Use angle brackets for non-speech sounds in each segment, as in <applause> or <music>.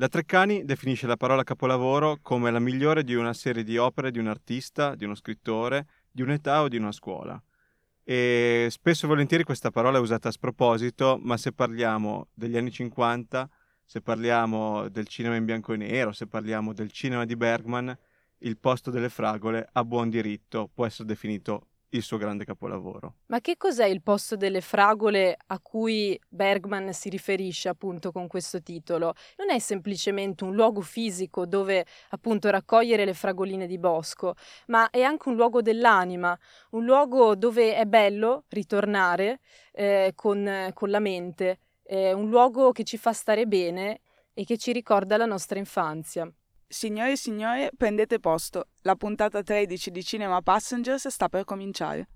La Treccani definisce la parola capolavoro come la migliore di una serie di opere di un artista, di uno scrittore, di un'età o di una scuola. E spesso e volentieri questa parola è usata a sproposito, ma se parliamo degli anni 50, se parliamo del cinema in bianco e nero, se parliamo del cinema di Bergman, il posto delle fragole a buon diritto può essere definito il suo grande capolavoro. Ma che cos'è il posto delle fragole a cui Bergman si riferisce appunto con questo titolo? Non è semplicemente un luogo fisico dove appunto raccogliere le fragoline di bosco, ma è anche un luogo dell'anima, un luogo dove è bello ritornare eh, con, con, la mente, è un luogo che ci fa stare bene e che ci ricorda la nostra infanzia. Signore e signori, prendete posto. La puntata 13 di Cinema Passengers sta per cominciare.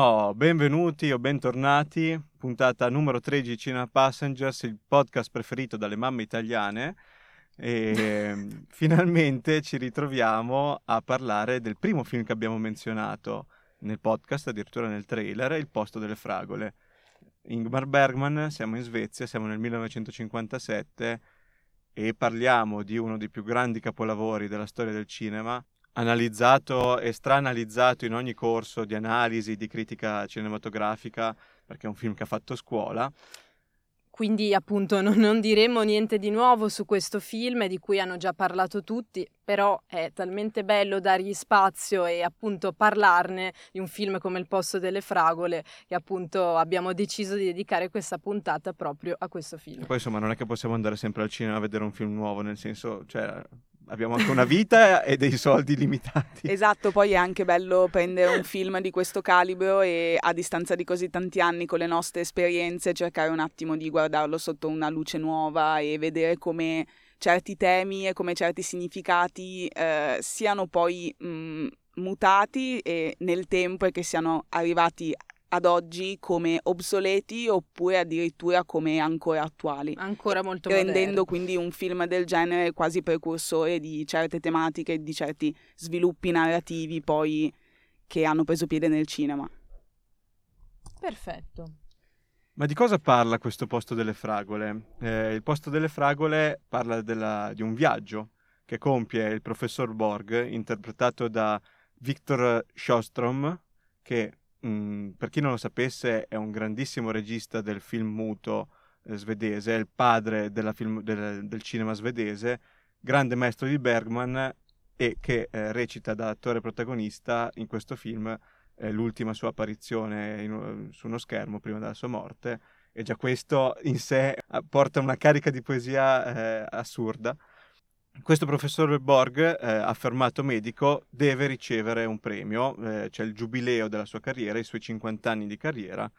Oh, benvenuti o bentornati, puntata numero 13 di Cinema Passengers, il podcast preferito dalle mamme italiane. E <laughs> finalmente ci ritroviamo a parlare del primo film che abbiamo menzionato nel podcast, addirittura nel trailer, Il posto delle fragole. Ingmar Bergman, siamo in Svezia, siamo nel 1957 e parliamo di uno dei più grandi capolavori della storia del cinema, analizzato e stranalizzato in ogni corso di analisi, di critica cinematografica, perché è un film che ha fatto scuola. Quindi appunto non, non, diremo niente di nuovo su questo film di cui hanno già parlato tutti, però è talmente bello dargli spazio e appunto parlarne di un film come Il posto delle fragole che appunto abbiamo deciso di dedicare questa puntata proprio a questo film. E poi insomma non è che possiamo andare sempre al cinema a vedere un film nuovo, nel senso, cioè abbiamo anche una vita e dei soldi limitati. Esatto, poi è anche bello prendere un film di questo calibro e a distanza di così tanti anni con le nostre esperienze cercare un attimo di guardarlo sotto una luce nuova e vedere come certi temi e come certi significati eh, siano poi mh, mutati nel tempo e che siano arrivati ad oggi come obsoleti oppure addirittura come ancora attuali. Ancora molto Rendendo moderno. quindi un film del genere quasi precursore di certe tematiche, di certi sviluppi narrativi poi che hanno preso piede nel cinema. Perfetto. Ma di cosa parla questo posto delle fragole? Eh, il posto delle fragole parla della, di un viaggio che compie il professor Borg, interpretato da Viktor Sjostrom, che mh, per chi non lo sapesse, è un grandissimo regista del film muto eh, svedese, è il padre film, del, del, cinema svedese, grande maestro di Bergman e che eh, recita da attore protagonista in questo film eh, l'ultima sua apparizione in, su uno schermo prima della sua morte. E già questo in sé eh, porta una carica di poesia eh, assurda questo professor Borg, eh, affermato medico, deve ricevere un premio, eh, c'è il giubileo della sua carriera, i suoi 50 anni di carriera,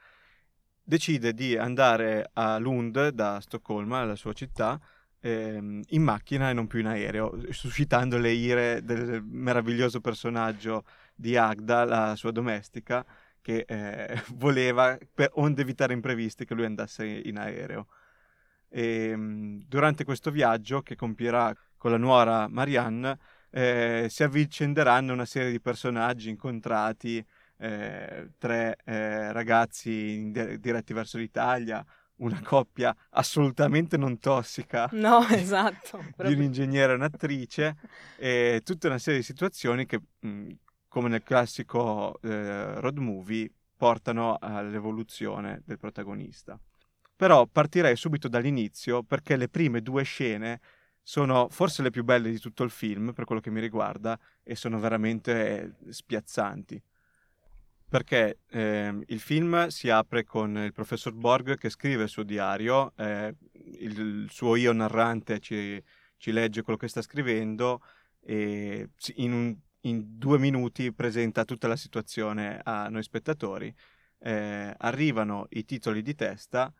decide di andare a Lund da Stoccolma, la sua città, ehm, in macchina e non più in aereo, suscitando le ire del meraviglioso personaggio di Agda, la sua domestica, che eh, <laughs> voleva, per, onde evitare imprevisti, che lui andasse in aereo. E, ehm, durante questo viaggio che compierà con la nuora Marianne, eh, si avvicenderanno una serie di personaggi incontrati, eh, tre eh, ragazzi di- diretti verso l'Italia, una coppia assolutamente non tossica. <laughs> No, <laughs> esatto. di un ingegnere e un'attrice, <laughs> e tutta una serie di situazioni che, mh, come nel classico eh, road movie, portano all'evoluzione del protagonista. Però partirei subito dall'inizio perché le prime due scene sono forse le più belle di tutto il film per quello che mi riguarda e sono veramente spiazzanti. Perché eh, il film si apre con il professor Borg che scrive il suo diario, eh, il suo io narrante ci, ci, legge quello che sta scrivendo e in, un, in, due minuti presenta tutta la situazione a noi spettatori. Eh, arrivano i titoli di testa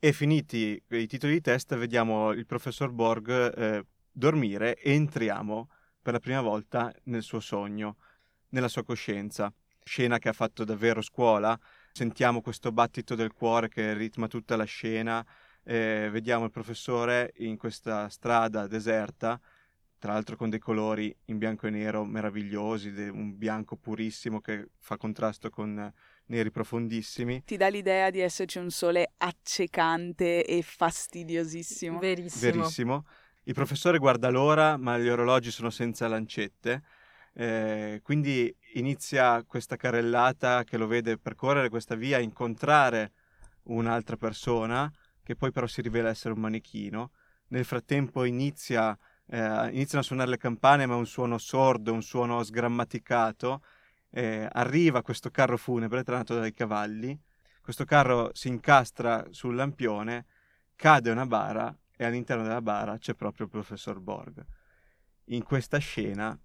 E finiti i titoli di testa, vediamo il professor Borg eh, dormire e entriamo per la prima volta nel suo sogno, nella sua coscienza. Scena che ha fatto davvero scuola, sentiamo questo battito del cuore che ritma tutta la scena, eh, vediamo il professore in questa strada deserta, tra l'altro con dei colori in bianco e nero meravigliosi, un bianco purissimo che fa contrasto con neri profondissimi. Ti dà l'idea di esserci un sole accecante e fastidiosissimo. Verissimo. Verissimo. Il professore guarda l'ora, ma gli orologi sono senza lancette. Eh, quindi inizia questa carrellata che lo vede percorrere questa via, incontrare un'altra persona, che poi però si rivela essere un manichino. Nel frattempo inizia, eh, iniziano a suonare le campane, ma è un suono sordo, un suono sgrammaticato eh, arriva questo carro funebre tratto dai cavalli, questo carro si incastra sul lampione, cade una bara e all'interno della bara c'è proprio il professor Borg. In questa scena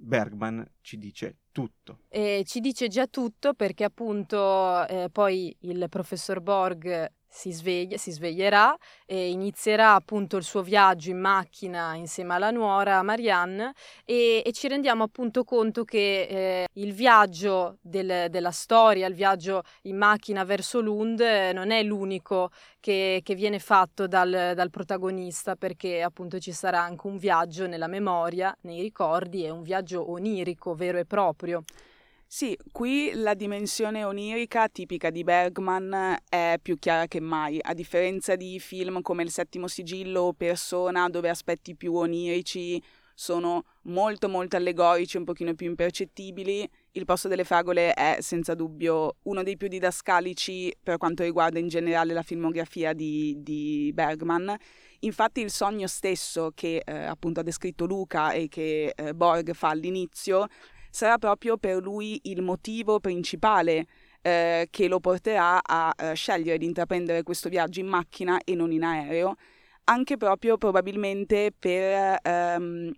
Bergman ci dice tutto. E ci dice già tutto perché appunto eh, poi il professor Borg si sveglia, si sveglierà e inizierà appunto il suo viaggio in macchina insieme alla nuora Marianne e, e ci rendiamo appunto conto che eh, il viaggio del, della storia, il viaggio in macchina verso Lund eh, non è l'unico che, che viene fatto dal, dal, protagonista perché appunto ci sarà anche un viaggio nella memoria, nei ricordi e un viaggio onirico vero e proprio. Sì, qui la dimensione onirica tipica di Bergman è più chiara che mai, a differenza di film come Il settimo sigillo o Persona, dove aspetti più onirici sono molto molto allegorici, un pochino più impercettibili. Il posto delle fragole è senza dubbio uno dei più didascalici per quanto riguarda in generale la filmografia di, di Bergman. Infatti il sogno stesso che eh, appunto ha descritto Luca e che eh, Borg fa all'inizio sarà proprio per lui il motivo principale eh, che lo porterà a eh, scegliere di intraprendere questo viaggio in macchina e non in aereo, anche proprio probabilmente per ehm,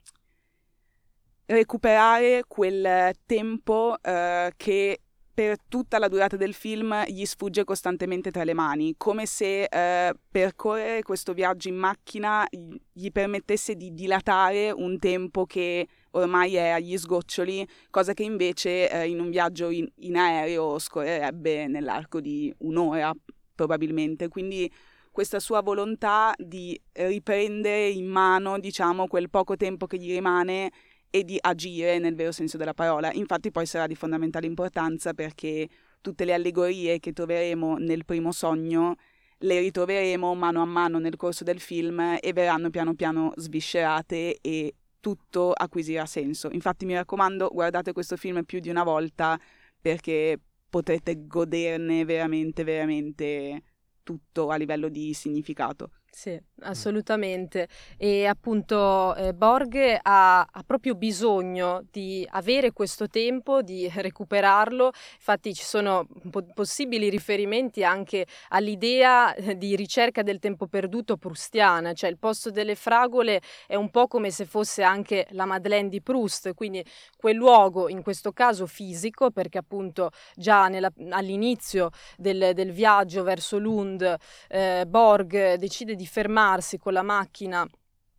recuperare quel tempo eh, che per tutta la durata del film gli sfugge costantemente tra le mani, come se eh, percorrere questo viaggio in macchina gli permettesse di dilatare un tempo che ormai è agli sgoccioli, cosa che invece eh, in un viaggio in, in aereo scorrerebbe nell'arco di un'ora probabilmente. Quindi questa sua volontà di riprendere in mano, diciamo, quel poco tempo che gli rimane e di agire nel vero senso della parola. Infatti poi sarà di fondamentale importanza perché tutte le allegorie che troveremo nel primo sogno le ritroveremo mano a mano nel corso del film e verranno piano piano sviscerate e tutto acquisirà senso. Infatti mi raccomando, guardate questo film più di una volta perché potrete goderne veramente, veramente tutto a livello di significato. Sì, assolutamente. E appunto eh, Borg ha, ha, proprio bisogno di avere questo tempo, di recuperarlo. Infatti ci sono po- possibili riferimenti anche all'idea eh, di ricerca del tempo perduto prustiana, cioè il posto delle fragole è un po' come se fosse anche la Madeleine di Proust, quindi quel luogo, in questo caso fisico, perché appunto già nella, all'inizio del, del, viaggio verso Lund eh, Borg decide di fermarsi con la macchina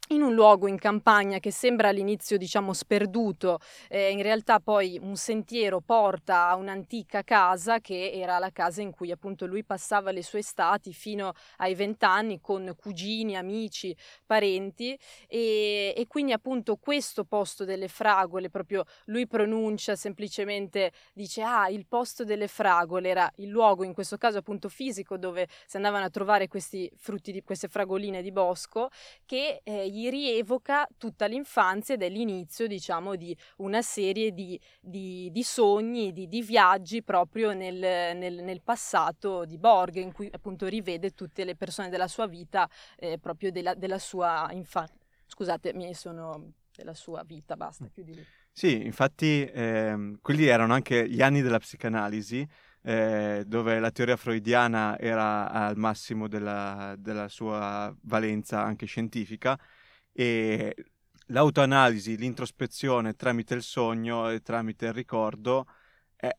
in un luogo in campagna che sembra all'inizio diciamo sperduto, eh, in realtà poi un sentiero porta a un'antica casa che era la casa in cui appunto lui passava le sue estati fino ai vent'anni con cugini, amici, parenti. E, e, quindi appunto questo posto delle fragole proprio lui pronuncia semplicemente dice ah il posto delle fragole era il luogo in questo caso appunto fisico dove si andavano a trovare questi frutti di queste fragoline di bosco che eh, gli rievoca tutta l'infanzia ed è l'inizio, diciamo, di una serie di, di, di sogni, di, di, viaggi proprio nel, nel, nel, passato di Borg, in cui appunto rivede tutte le persone della sua vita, eh, proprio della, della sua infanzia. Scusate, mi sono della sua vita, basta, chiudi lì. Sì, infatti ehm, quelli erano anche gli anni della psicanalisi, eh, dove la teoria freudiana era al massimo della, della, sua valenza anche scientifica e l'autoanalisi, l'introspezione tramite il sogno e tramite il ricordo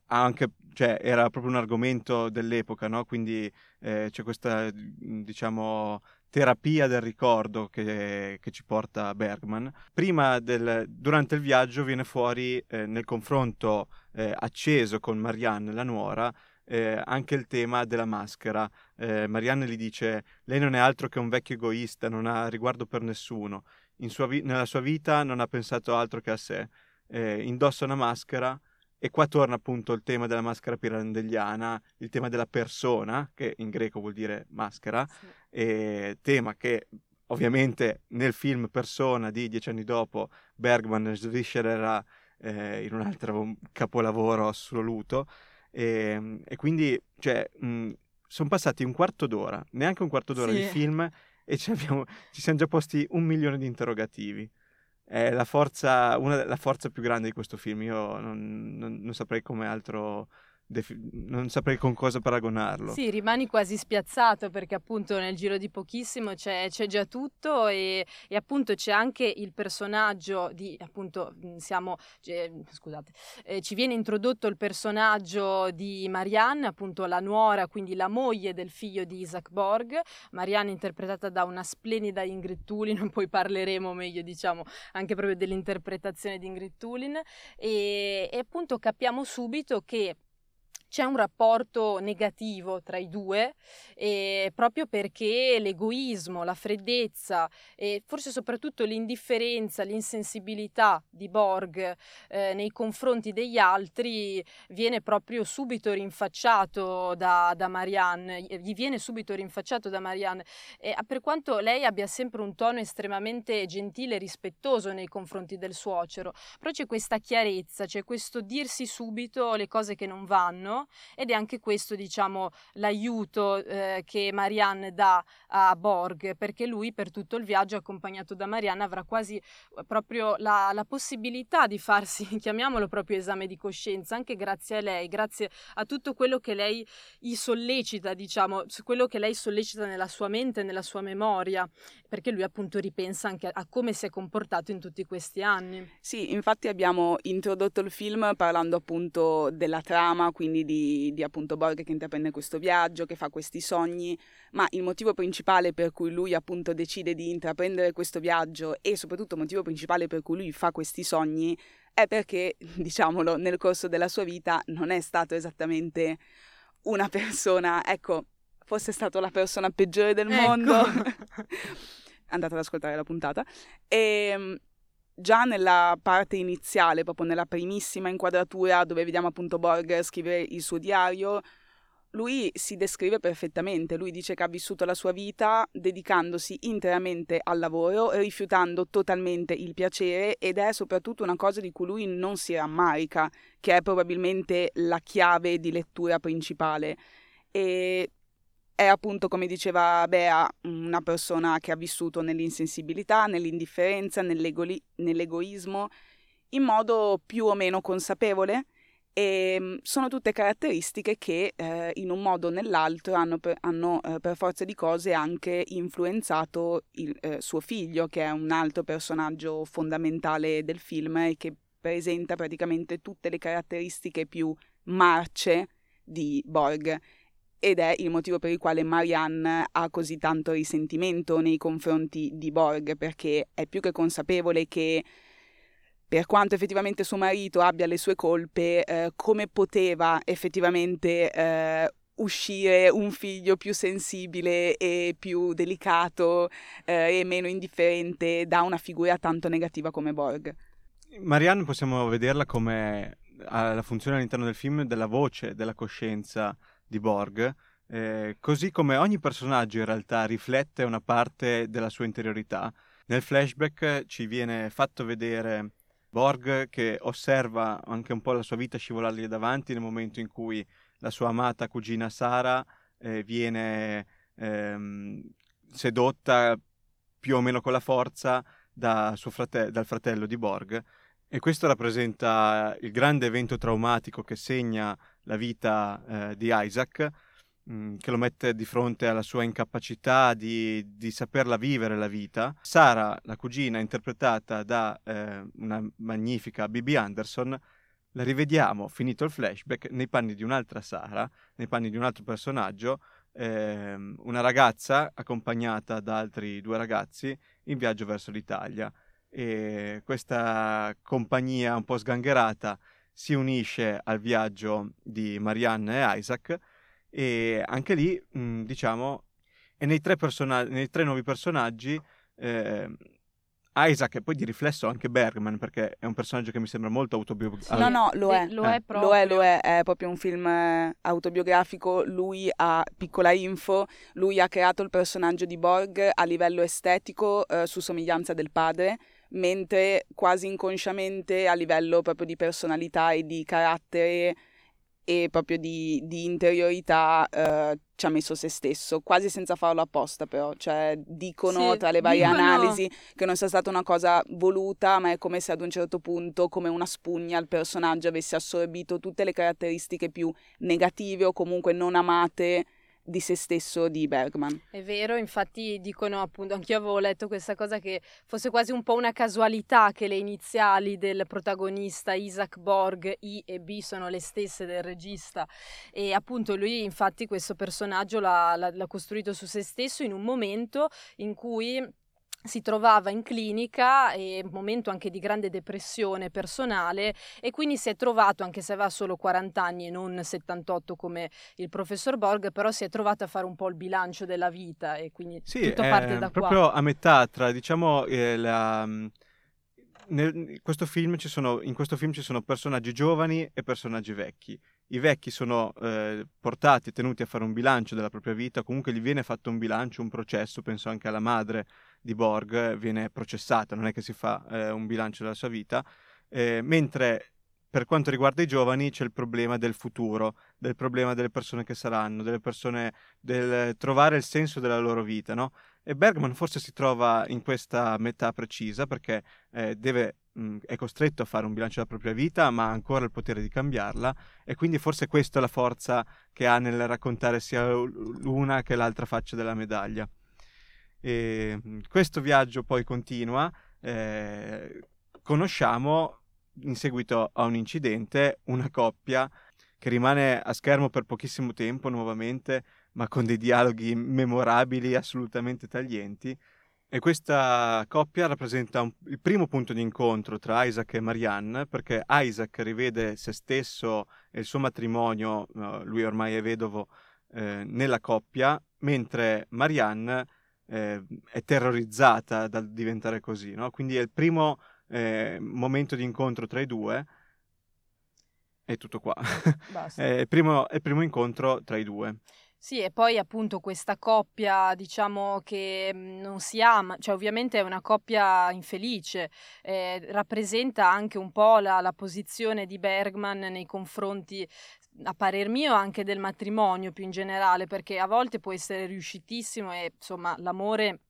anche, cioè, era proprio un argomento dell'epoca, no? Quindi eh, c'è questa, diciamo, terapia del ricordo che, che, ci porta Bergman. Prima del, durante il viaggio viene fuori eh, nel confronto eh, acceso con Marianne, la nuora, eh, anche il tema della maschera. Eh, Marianne gli dice: Lei non è altro che un vecchio egoista, non ha riguardo per nessuno. Sua vi- nella sua vita non ha pensato altro che a sé. Eh, indossa una maschera. E qua torna appunto il tema della maschera pirandelliana, il tema della persona, che in greco vuol dire maschera, sì. e tema che ovviamente nel film Persona di dieci anni dopo Bergman sviscererà eh, in un altro capolavoro assoluto. E, ehm, e quindi, cioè, sono passati un quarto d'ora, neanche un quarto d'ora sì. di film, e ci, abbiamo, ci siamo già posti un milione di interrogativi è la forza, una, la forza più grande di questo film. Io non, non, non saprei come altro non saprei con cosa paragonarlo. Sì, rimani quasi spiazzato perché appunto nel giro di pochissimo c'è, c'è già tutto e, e, appunto c'è anche il personaggio di, appunto, siamo, eh, scusate, eh, ci viene introdotto il personaggio di Marianne, appunto la nuora, quindi la moglie del figlio di Isaac Borg, Marianne interpretata da una splendida Ingrid Tulin, <laughs> poi parleremo meglio diciamo anche proprio dell'interpretazione di Ingrid Tulin e, e appunto capiamo subito che c'è un rapporto negativo tra i due, eh, proprio perché l'egoismo, la freddezza e forse soprattutto l'indifferenza, l'insensibilità di Borg eh, nei confronti degli altri viene proprio subito rinfacciato da, da Marianne, gli viene subito rinfacciato da Marianne. E per quanto lei abbia sempre un tono estremamente gentile e rispettoso nei confronti del suocero, però c'è questa chiarezza, c'è questo dirsi subito le cose che non vanno ed è anche questo, diciamo, l'aiuto eh, che Marianne dà a Borg, perché lui per tutto il viaggio accompagnato da Marianne avrà quasi eh, proprio la, la possibilità di farsi, <laughs> chiamiamolo proprio esame di coscienza, anche grazie a lei, grazie a tutto quello che lei gli sollecita, diciamo, quello che lei sollecita nella sua mente, nella sua memoria, perché lui appunto ripensa anche a come si è comportato in tutti questi anni. Sì, infatti abbiamo introdotto il film parlando appunto della trama, quindi di, di appunto Borg che intraprende questo viaggio, che fa questi sogni, ma il motivo principale per cui lui appunto decide di intraprendere questo viaggio e soprattutto il motivo principale per cui lui fa questi sogni è perché, <laughs> diciamolo, nel corso della sua vita non è stato esattamente una persona, ecco, fosse stato la persona peggiore del ecco. mondo. <laughs> andate ad ascoltare la puntata. E ehm, già nella parte iniziale, proprio nella primissima inquadratura dove vediamo appunto Borg scrivere il suo diario, lui si descrive perfettamente, lui dice che ha vissuto la sua vita dedicandosi interamente al lavoro, rifiutando totalmente il piacere ed è soprattutto una cosa di cui lui non si rammarica, che è probabilmente la chiave di lettura principale. E è appunto, come diceva Bea, una persona che ha vissuto nell'insensibilità, nell'indifferenza, nell'ego- nell'egoismo, in modo più o meno consapevole. E ehm, sono tutte caratteristiche che eh, in un modo o nell'altro hanno, per, hanno eh, per, forza di cose anche influenzato il eh, suo figlio, che è un altro personaggio fondamentale del film e che presenta praticamente tutte le caratteristiche più marce di Borg ed è il motivo per il quale Marianne ha così tanto risentimento nei confronti di Borg, perché è più che consapevole che per quanto effettivamente suo marito abbia le sue colpe, eh, come poteva effettivamente eh, uscire un figlio più sensibile e più delicato eh, e meno indifferente da una figura tanto negativa come Borg. Marianne possiamo vederla come la funzione all'interno del film della voce, della coscienza di Borg, eh, così come ogni personaggio in realtà riflette una parte della sua interiorità. Nel flashback ci viene fatto vedere Borg che osserva anche un po' la sua vita scivolargli davanti nel momento in cui la sua amata cugina Sara eh, viene ehm, sedotta più o meno con la forza da frate- dal fratello di Borg e questo rappresenta il grande evento traumatico che segna la vita eh, di Isaac, mh, mm, che lo mette di fronte alla sua incapacità di, di, saperla vivere la vita. Sara, la cugina, interpretata da eh, una magnifica Bibi Anderson, la rivediamo, finito il flashback, nei panni di un'altra Sara, nei panni di un altro personaggio, ehm, una ragazza accompagnata da altri due ragazzi in viaggio verso l'Italia. E questa compagnia un po' sgangherata si unisce al viaggio di Marianne e Isaac e anche lì, mh, diciamo, e nei tre, person- nei tre nuovi personaggi eh, Isaac e poi di riflesso anche Bergman perché è un personaggio che mi sembra molto autobiografico. No, no, lo è. Lo è Eh, proprio. Lo è, lo è, è proprio un film eh, autobiografico. Lui ha, piccola info, lui ha creato il personaggio di Borg a livello estetico eh, su somiglianza del padre, mentre quasi inconsciamente a livello proprio di personalità e di carattere e proprio di, di interiorità eh, ci ha messo se stesso, quasi senza farlo apposta però, cioè dicono Sì, tra le varie dicono- analisi che non sia stata una cosa voluta, ma è come se ad un certo punto, come una spugna, il personaggio avesse assorbito tutte le caratteristiche più negative o comunque non amate di se stesso di Bergman. È vero, infatti dicono appunto, anch'io avevo letto questa cosa che fosse quasi un po' una casualità che le iniziali del protagonista Isaac Borg, I e B, sono le stesse del regista e appunto lui infatti questo personaggio l'ha, l'ha- l'ha costruito su se stesso in un momento in cui si trovava in clinica e un momento anche di grande depressione personale e quindi si è trovato, anche se aveva solo 40 anni e non 78 come il professor Borg, però si è trovato a fare un po' il bilancio della vita e quindi Sì, tutto parte da proprio qua. a metà tra, diciamo, eh, la, mm, nel- questo film ci sono, in questo film ci sono personaggi giovani e personaggi vecchi. I vecchi sono eh, portati, tenuti a fare un bilancio della propria vita, comunque gli viene fatto un bilancio, un processo, penso anche alla madre di Borg, eh, viene processata, non è che si fa eh, un bilancio della sua vita, eh, mentre per quanto riguarda i giovani c'è il problema del futuro, del problema delle persone che saranno, delle persone, del trovare il senso della loro vita, no? E Bergman forse si trova in questa metà precisa perché eh, deve, mh, è costretto a fare un bilancio della propria vita, ma ha ancora il potere di cambiarla e quindi forse questa è la forza che ha nel raccontare sia l'una che l'altra faccia della medaglia. E, mh, questo viaggio poi continua, eh, conosciamo in seguito a un incidente una coppia che rimane a schermo per pochissimo tempo nuovamente, ma con dei dialoghi memorabili, assolutamente taglienti. E questa coppia rappresenta un- il primo punto di incontro tra Isaac e Marianne, perché Isaac rivede se stesso e il suo matrimonio, eh, lui ormai è vedovo, eh, nella coppia, mentre Marianne eh, è terrorizzata dal diventare così. no? Quindi è il primo eh, momento di incontro tra i due. È tutto qua. <laughs> Basta. è, il primo, è il primo incontro tra i due. Sì, e poi appunto questa coppia, diciamo che mh, non si ama, cioè ovviamente è una coppia infelice, eh, rappresenta anche un po' la, la posizione di Bergman nei confronti, a parer mio, anche del matrimonio più in generale, perché a volte può essere riuscitissimo e insomma l'amore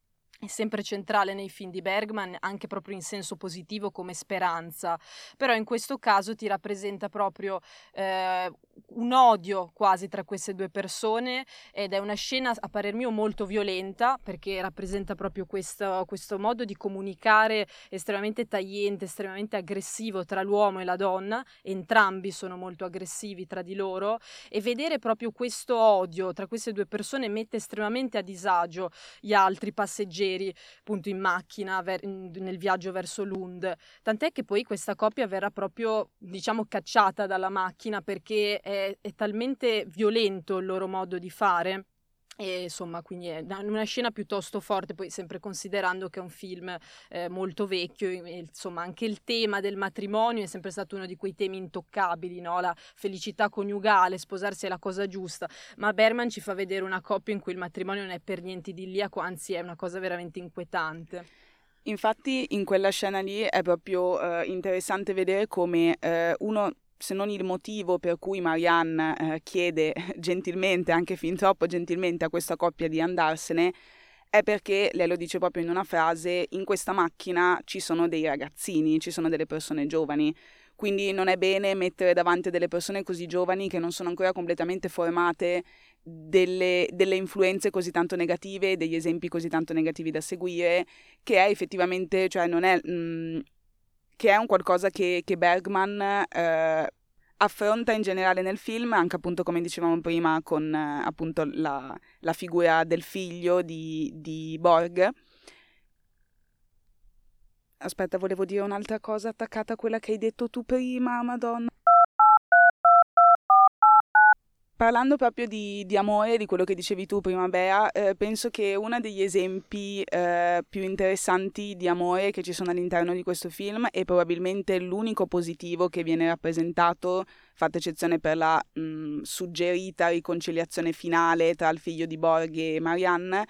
è sempre centrale nei film di Bergman, anche proprio in senso positivo come speranza, però in questo caso ti rappresenta proprio eh, un odio quasi tra queste due persone ed è una scena a parer mio molto violenta perché rappresenta proprio questo, questo modo di comunicare estremamente tagliente, estremamente aggressivo tra l'uomo e la donna, entrambi sono molto aggressivi tra di loro e vedere proprio questo odio tra queste due persone mette estremamente a disagio gli altri passeggeri appunto in macchina ver- nel viaggio verso Lund. Tant'è che poi questa coppia verrà proprio diciamo cacciata dalla macchina perché è, è talmente violento il loro modo di fare e insomma, quindi è una- scena piuttosto forte, poi sempre considerando che è un film eh, molto vecchio, insomma, anche il tema del matrimonio è sempre stato uno di quei temi intoccabili, no? La felicità coniugale, sposarsi è la cosa giusta, ma Berman ci fa vedere una coppia in cui il matrimonio non è per niente idilliaco, anzi è una cosa veramente inquietante. Infatti in quella scena lì è proprio eh, interessante vedere come eh, uno, se non il motivo per cui Marianne eh, chiede <laughs> gentilmente, anche fin troppo gentilmente a questa coppia di andarsene, è perché lei lo dice proprio in una frase, in questa macchina ci sono dei ragazzini, ci sono delle persone giovani, quindi non è bene mettere davanti a delle persone così giovani che non sono ancora completamente formate delle, delle influenze così tanto negative, degli esempi così tanto negativi da seguire, che è effettivamente, cioè non è... mh, che è un qualcosa che, che Bergman eh, affronta in generale nel film, anche appunto come dicevamo prima con eh, appunto la, la, figura del figlio di, di Borg. Aspetta, volevo dire un'altra cosa attaccata a quella che hai detto tu prima, Madonna. Parlando proprio di, di, amore, di quello che dicevi tu prima, Bea, eh, penso che uno degli esempi eh, più interessanti di amore che ci sono all'interno di questo film e probabilmente l'unico positivo che viene rappresentato, fatta eccezione per la mh, suggerita riconciliazione finale tra il figlio di Borg e Marianne,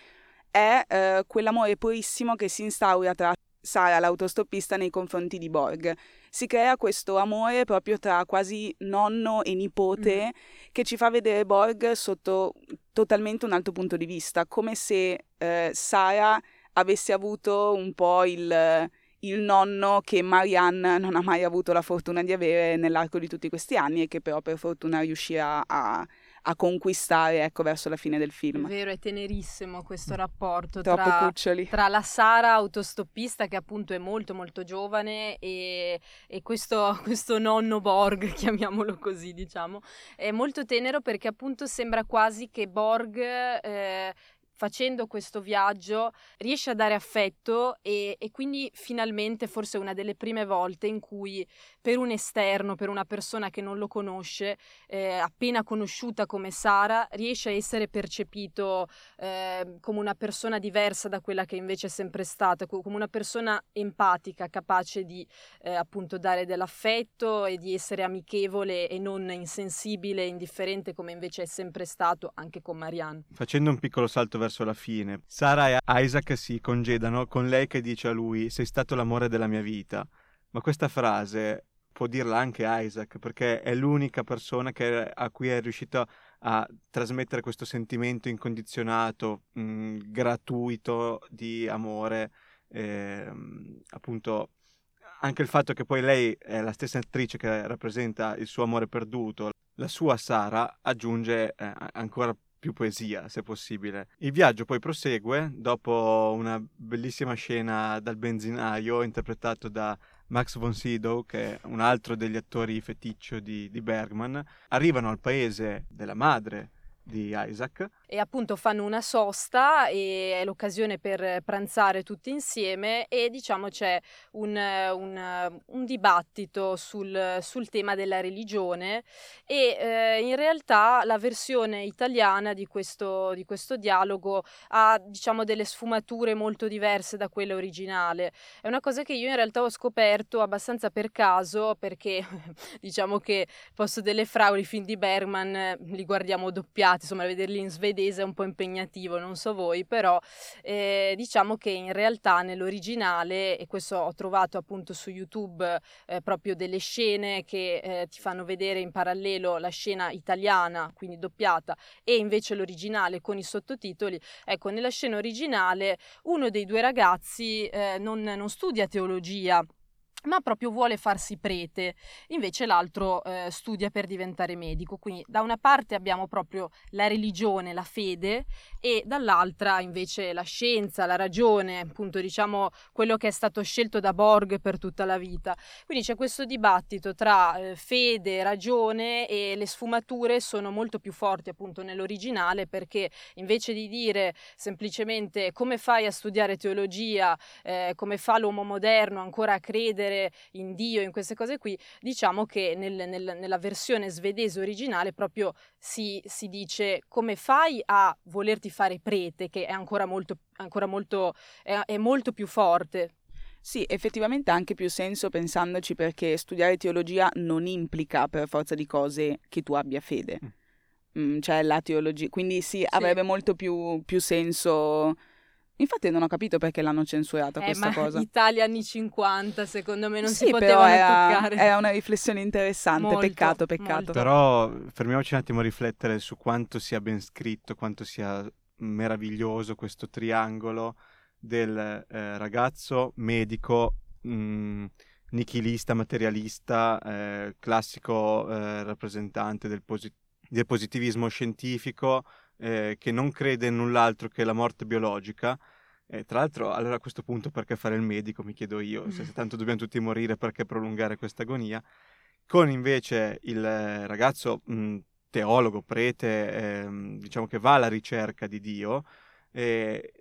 è eh, quell'amore purissimo che si instaura tra Sara, l'autostoppista, nei confronti di Borg si crea questo amore proprio tra quasi nonno e nipote mm. che ci fa vedere Borg sotto totalmente un altro punto di vista, come se eh, Sara avesse avuto un po' il, il nonno che Marianne non ha mai avuto la fortuna di avere nell'arco di tutti questi anni e che però per fortuna riuscirà a, a conquistare ecco, verso la fine del film. È vero, è tenerissimo questo rapporto tra, tra, la Sara autostoppista che appunto è molto molto giovane e, e questo, <laughs> questo, nonno Borg, <laughs> chiamiamolo così diciamo, è molto tenero perché appunto sembra quasi che Borg eh, facendo questo viaggio riesce a dare affetto e, e, quindi finalmente forse una delle prime volte in cui per un esterno, per una persona che non lo conosce, eh, appena conosciuta come Sara, riesce a essere percepito eh, come una persona diversa da quella che invece è sempre stata, come una persona empatica, capace di eh, appunto dare dell'affetto e di essere amichevole e non insensibile, indifferente come invece è sempre stato anche con Marianne. Facendo un piccolo salto verso la fine, Sara e Isaac si congedano con lei che dice a lui sei stato l'amore della mia vita. Ma questa frase può dirla anche Isaac, perché è l'unica persona che, a cui è riuscito a trasmettere questo sentimento incondizionato, mh, mm, gratuito di amore. Eh, appunto, anche il fatto che poi lei è la stessa attrice che rappresenta il suo amore perduto, la sua Sara aggiunge eh, ancora più poesia, se possibile. Il viaggio poi prosegue dopo una bellissima scena dal benzinaio interpretato da Max von Sydow, che è un altro degli attori feticcio di, di Bergman, arrivano al paese della madre di Isaac. E appunto fanno una sosta e è l'occasione per pranzare tutti insieme e diciamo c'è un, un, un dibattito sul, sul, tema della religione e eh, in realtà la versione italiana di questo, di questo dialogo ha diciamo delle sfumature molto diverse da quella originale. È una cosa che io in realtà ho scoperto abbastanza per caso perché <laughs> diciamo che il posto delle fragole, i film di Bergman li guardiamo doppiati insomma vederli in svedese è un po' impegnativo, non so voi, però eh, diciamo che in realtà nell'originale, e questo ho trovato appunto su YouTube eh, proprio delle scene che eh, ti fanno vedere in parallelo la scena italiana, quindi doppiata, e invece l'originale con i sottotitoli, ecco, nella scena originale uno dei due ragazzi eh, non, non studia teologia, ma proprio vuole farsi prete, invece l'altro eh, studia per diventare medico. Quindi da una parte abbiamo proprio la religione, la fede e dall'altra invece la scienza, la ragione, appunto diciamo quello che è stato scelto da Borg per tutta la vita. Quindi c'è questo dibattito tra eh, fede, ragione e le sfumature sono molto più forti appunto nell'originale perché invece di dire semplicemente come fai a studiare teologia, eh, come fa l'uomo moderno ancora a credere credere in Dio, in queste cose qui, diciamo che nel, nel, nella versione svedese originale proprio si, si, dice come fai a volerti fare prete, che è ancora molto, ancora molto, è, è molto più forte. Sì, effettivamente ha anche più senso pensandoci perché studiare teologia non implica per forza di cose che tu abbia fede. Mm. Mm, cioè la teologia, quindi sì, sì. avrebbe molto più, più senso Infatti non ho capito perché l'hanno censurata eh, questa ma cosa. Italia anni 50, secondo me non sì, si potevano era, toccare. È una riflessione interessante, molto, peccato, peccato. Molto. Però fermiamoci un attimo a riflettere su quanto sia ben scritto, quanto sia meraviglioso questo triangolo del eh, ragazzo medico mh, mm, nichilista, materialista, eh, classico eh, rappresentante del, posit- del positivismo scientifico, eh, che non crede in null'altro che la morte biologica, E tra l'altro, allora a questo punto perché fare il medico, mi chiedo io, se, se tanto dobbiamo tutti morire perché prolungare questa agonia, con invece il ragazzo mh, teologo, prete, eh, diciamo che va alla ricerca di Dio, eh,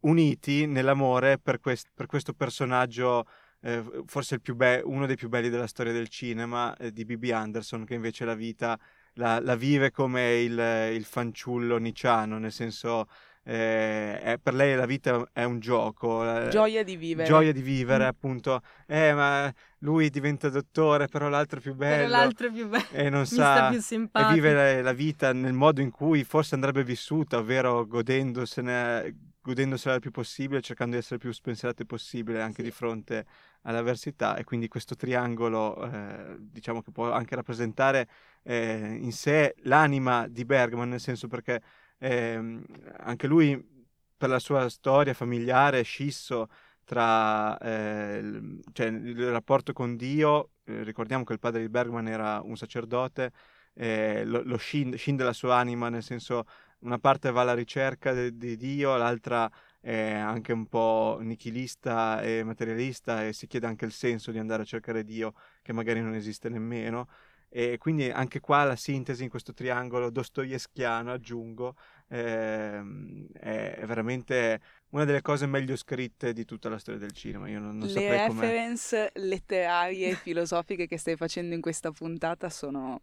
uniti nell'amore per, quest- per questo personaggio eh, forse be- uno dei più belli della storia del cinema, eh, di B.B. Anderson, che invece la vita la, la vive come il, il, fanciullo niciano, nel senso eh, è, per lei la vita è un gioco. Gioia di vivere. Gioia di vivere, mm. appunto. Eh, ma lui diventa dottore, però l'altro è più bello. Però l'altro è più bello. E non <laughs> sa. e vive la, vita nel modo in cui forse andrebbe vissuta, ovvero godendosene godendosela il più possibile, cercando di essere più spensierate possibile anche sì. di fronte all'avversità e quindi questo triangolo eh, diciamo che può anche rappresentare eh, in sé l'anima di Bergman, nel senso perché eh, anche lui per la sua storia familiare scisso tra eh, il, cioè, il rapporto con Dio, eh, ricordiamo che il padre di Bergman era un sacerdote, lo, lo scinde, scinde la sua anima, nel senso una parte va alla ricerca di Dio, l'altra è anche un po' nichilista e materialista e si chiede anche il senso di andare a cercare Dio che magari non esiste nemmeno. E quindi anche qua la sintesi in questo triangolo dostoevskiano, aggiungo, ehm, è veramente una delle cose meglio scritte di tutta la storia del cinema. Io non, non Le reference com'è. letterarie e filosofiche che stai facendo in questa puntata sono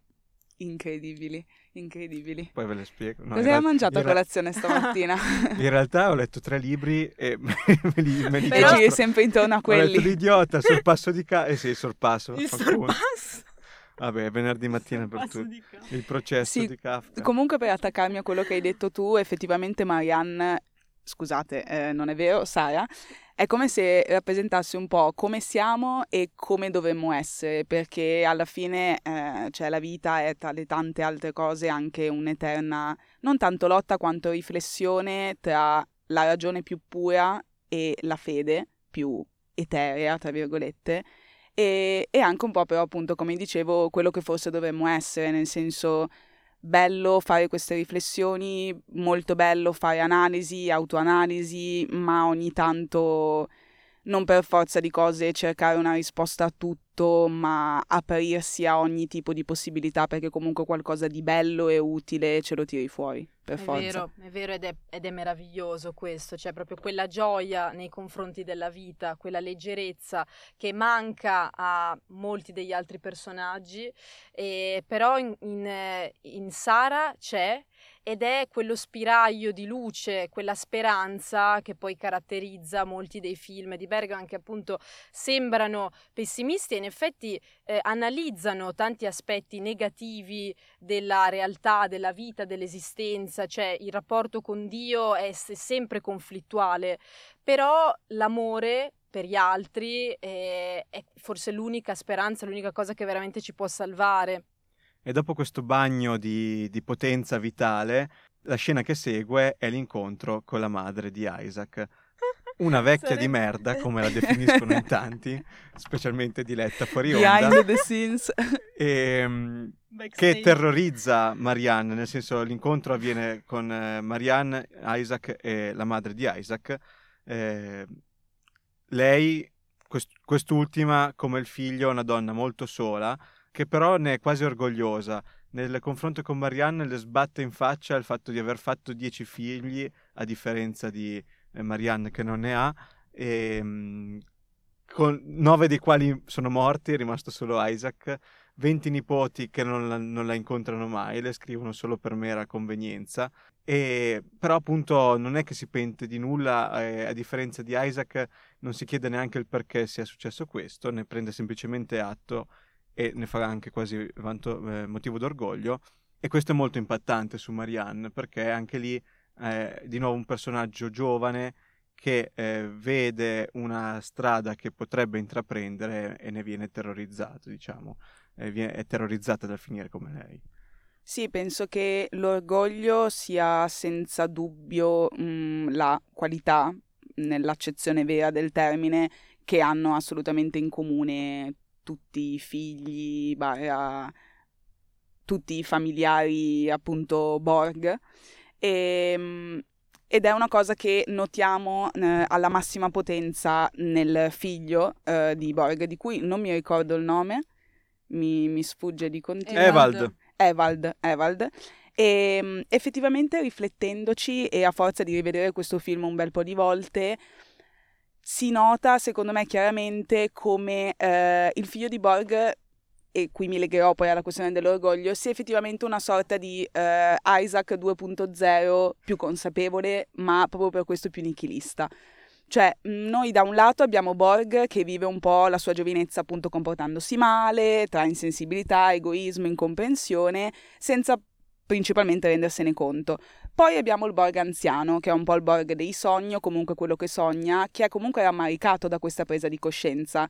incredibili, incredibili. Poi ve le spiego. No, Cosa hai mangiato a colazione stamattina? <laughs> in realtà ho letto tre libri e <laughs> me li, me li Però giri sempre intorno a quelli. Ho letto l'idiota, sorpasso di Kafka. Eh sì, sorpasso. Il sorpasso. Vabbè, venerdì mattina per tutti. Il processo sì, di Kafka. Comunque per attaccarmi a quello che hai detto tu, effettivamente Marianne, scusate, eh, non è vero, Sara, è come se rappresentasse un po' come siamo e come dovremmo essere, perché alla fine eh, cioè la vita è tra le tante altre cose anche un'eterna, non tanto lotta quanto riflessione tra la ragione più pura e la fede più eterea, tra virgolette, e, e anche un po' però appunto, come dicevo, quello che forse dovremmo essere, nel senso bello fare queste riflessioni, molto bello fare analisi, autoanalisi, ma ogni tanto non per forza di cose cercare una risposta a tutto, ma aprirsi a ogni tipo di possibilità perché comunque qualcosa di bello e utile ce lo tiri fuori, per è forza. Vero, è vero ed è, ed è meraviglioso questo, cioè proprio quella gioia nei confronti della vita, quella leggerezza che manca a molti degli altri personaggi, e però in, in, in Sara c'è ed è quello spiraglio di luce, quella speranza che poi caratterizza molti dei film di Bergman che appunto sembrano pessimisti e in effetti eh, analizzano tanti aspetti negativi della realtà, della vita, dell'esistenza, cioè il rapporto con Dio è sempre conflittuale, però l'amore per gli altri è, è forse l'unica speranza, l'unica cosa che veramente ci può salvare. E dopo questo bagno di, di potenza vitale, la scena che segue è l'incontro con la madre di Isaac. <laughs> Una vecchia Sarebbe... di merda, <laughs> come la definiscono in tanti, specialmente diletta fuori onda. Behind the scenes. E, <laughs> ehm, che terrorizza Marianne, nel senso l'incontro avviene con eh, Marianne, Isaac e la madre di Isaac. Eh, lei, quest- quest'ultima, come il figlio, è una donna molto sola, che però ne è quasi orgogliosa. Nel confronto con Marianne le sbatte in faccia il fatto di aver fatto dieci figli, a differenza di eh, Marianne che non ne ha, e, mh, con nove dei quali sono morti, è rimasto solo Isaac, venti nipoti che non la, non la, incontrano mai, le scrivono solo per mera convenienza, e, però appunto non è che si pente di nulla, eh, a differenza di Isaac non si chiede neanche il perché sia successo questo, ne prende semplicemente atto e ne farà anche quasi vanto, eh, motivo d'orgoglio. E questo è molto impattante su Marianne perché anche lì è di nuovo un personaggio giovane che eh, vede una strada che potrebbe intraprendere e ne viene terrorizzato, diciamo, eh, è terrorizzata dal finire come lei. Sì, penso che l'orgoglio sia senza dubbio mh, mm, la qualità, nell'accezione vera del termine, che hanno assolutamente in comune tutti i figli, barra, tutti i familiari appunto Borg. E, ehm, ed è una cosa che notiamo eh, alla massima potenza nel figlio eh, di Borg, di cui non mi ricordo il nome, mi, mi sfugge di continuo. Evald. Evald, Evald. E mm, effettivamente riflettendoci e a forza di rivedere questo film un bel po' di volte, si nota secondo me chiaramente come eh, il figlio di Borg e qui mi legherò poi alla questione dell'orgoglio, sia effettivamente una sorta di eh, Isaac 2.0 più consapevole, ma proprio per questo più nichilista. Cioè, noi da un lato abbiamo Borg che vive un po' la sua giovinezza appunto comportandosi male, tra insensibilità, egoismo, incomprensione, senza principalmente rendersene conto. Poi abbiamo il Borg anziano, che è un po' il Borg dei sogni, o comunque quello che sogna, che è comunque rammaricato da questa presa di coscienza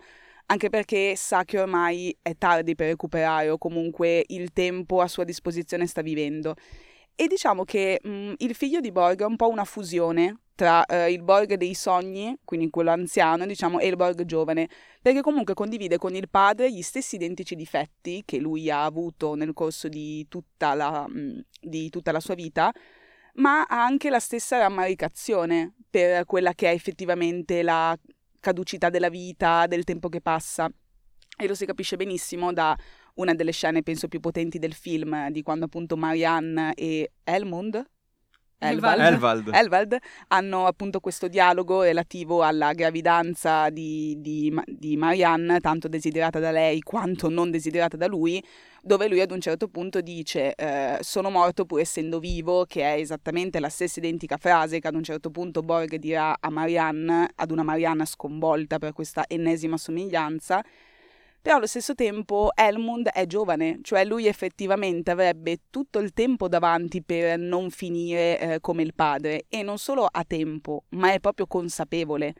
anche perché sa che ormai è tardi per recuperare o comunque il tempo a sua disposizione sta vivendo. E diciamo che mh, mm, il figlio di Borg è un po' una fusione tra eh, il Borg dei sogni, quindi quello anziano, diciamo, e il Borg giovane, perché comunque condivide con il padre gli stessi identici difetti che lui ha avuto nel corso di tutta la, mh, mm, di tutta la sua vita, ma ha anche la stessa rammaricazione per quella che è effettivamente la caducità della vita, del tempo che passa. E lo si capisce benissimo da una delle scene, penso, più potenti del film, di quando appunto Marianne e Elmund, Elvald. Elvald. Elvald. hanno appunto questo dialogo relativo alla gravidanza di, di, di, Marianne, tanto desiderata da lei quanto non desiderata da lui, dove lui ad un certo punto dice eh, sono morto pur essendo vivo, che è esattamente la stessa identica frase che ad un certo punto Borg dirà a Marianne, ad una Marianne sconvolta per questa ennesima somiglianza, però allo stesso tempo Elmund è giovane, cioè lui effettivamente avrebbe tutto il tempo davanti per non finire eh, come il padre e non solo ha tempo, ma è proprio consapevole.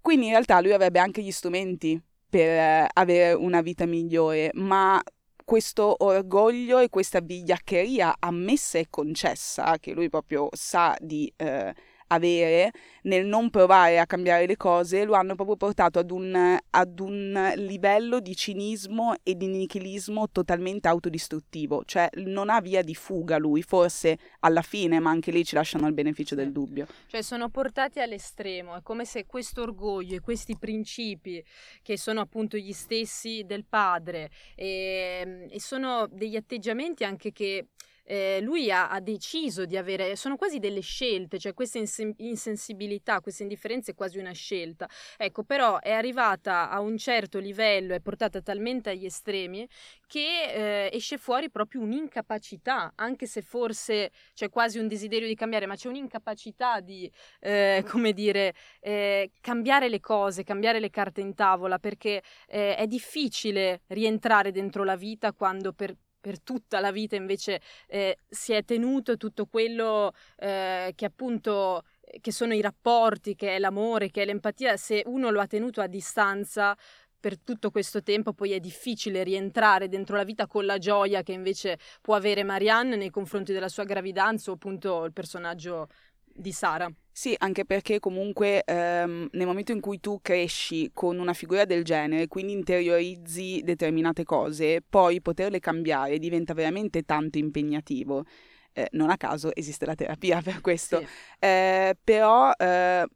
Quindi in realtà lui avrebbe anche gli strumenti per eh, avere una vita migliore, ma questo orgoglio e questa vigliaccheria ammessa e concessa, che lui proprio sa di eh, avere nel non provare a cambiare le cose, lo hanno proprio portato ad un, ad un livello di cinismo e di nichilismo totalmente autodistruttivo, cioè non ha via di fuga lui, forse alla fine, ma anche lì ci lasciano il beneficio del dubbio. Cioè sono portati all'estremo, è come se questo orgoglio e questi principi che sono appunto gli stessi del padre e, ehm, e sono degli atteggiamenti anche che eh, lui ha, ha, deciso di avere, sono quasi delle scelte, cioè questa insen- insensibilità, questa indifferenza è quasi una scelta. Ecco, però è arrivata a un certo livello, è portata talmente agli estremi che eh, esce fuori proprio un'incapacità, anche se forse c'è quasi un desiderio di cambiare, ma c'è un'incapacità di, eh, come dire, eh, cambiare le cose, cambiare le carte in tavola, perché eh, è difficile rientrare dentro la vita quando per per tutta la vita invece eh, si è tenuto tutto quello eh, che appunto che sono i rapporti, che è l'amore, che è l'empatia, se uno lo ha tenuto a distanza per tutto questo tempo, poi è difficile rientrare dentro la vita con la gioia che invece può avere Marianne nei confronti della sua gravidanza o appunto il personaggio di Sara. Sì, anche perché comunque ehm, nel momento in cui tu cresci con una figura del genere, quindi interiorizzi determinate cose, poi poterle cambiare diventa veramente tanto impegnativo. Eh, non a caso esiste la terapia <laughs> per questo. Sì. Eh, però eh,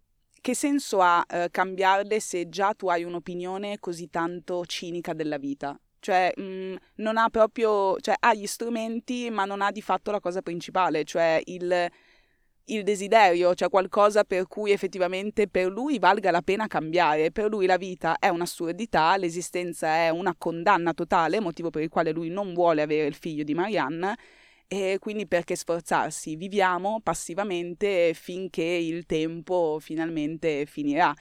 che senso ha eh, cambiarle se già tu hai un'opinione così tanto cinica della vita? Cioè, mh, mm, non ha proprio, cioè, ha gli strumenti, ma non ha di fatto la cosa principale, cioè il il desiderio, cioè qualcosa per cui effettivamente per lui valga la pena cambiare. Per lui la vita è un'assurdità, l'esistenza è una condanna totale, motivo per il quale lui non vuole avere il figlio di Marianne. E quindi perché sforzarsi? Viviamo passivamente finché il tempo finalmente finirà